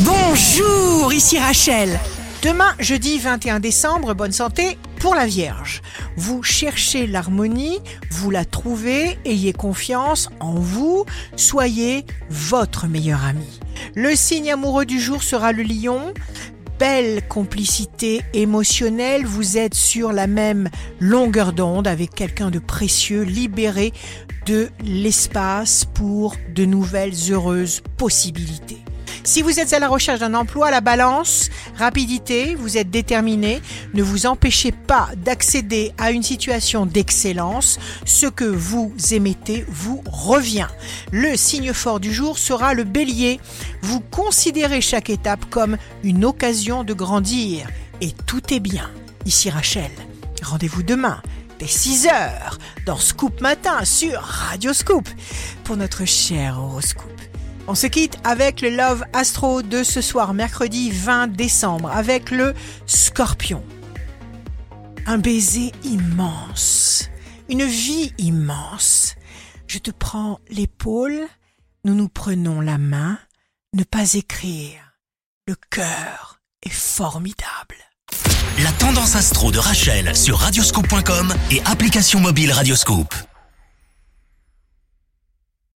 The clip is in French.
Bonjour, ici Rachel. Demain, jeudi 21 décembre, bonne santé pour la Vierge. Vous cherchez l'harmonie, vous la trouvez, ayez confiance en vous, soyez votre meilleur ami. Le signe amoureux du jour sera le lion. Belle complicité émotionnelle, vous êtes sur la même longueur d'onde avec quelqu'un de précieux, libéré de l'espace pour de nouvelles heureuses possibilités. Si vous êtes à la recherche d'un emploi, la balance, rapidité, vous êtes déterminé, ne vous empêchez pas d'accéder à une situation d'excellence. Ce que vous émettez vous revient. Le signe fort du jour sera le bélier. Vous considérez chaque étape comme une occasion de grandir. Et tout est bien. Ici Rachel. Rendez-vous demain dès 6 heures dans Scoop Matin sur Radio Scoop pour notre cher horoscope. On se quitte avec le Love Astro de ce soir, mercredi 20 décembre, avec le Scorpion. Un baiser immense, une vie immense. Je te prends l'épaule, nous nous prenons la main, ne pas écrire. Le cœur est formidable. La tendance astro de Rachel sur radioscope.com et application mobile Radioscope.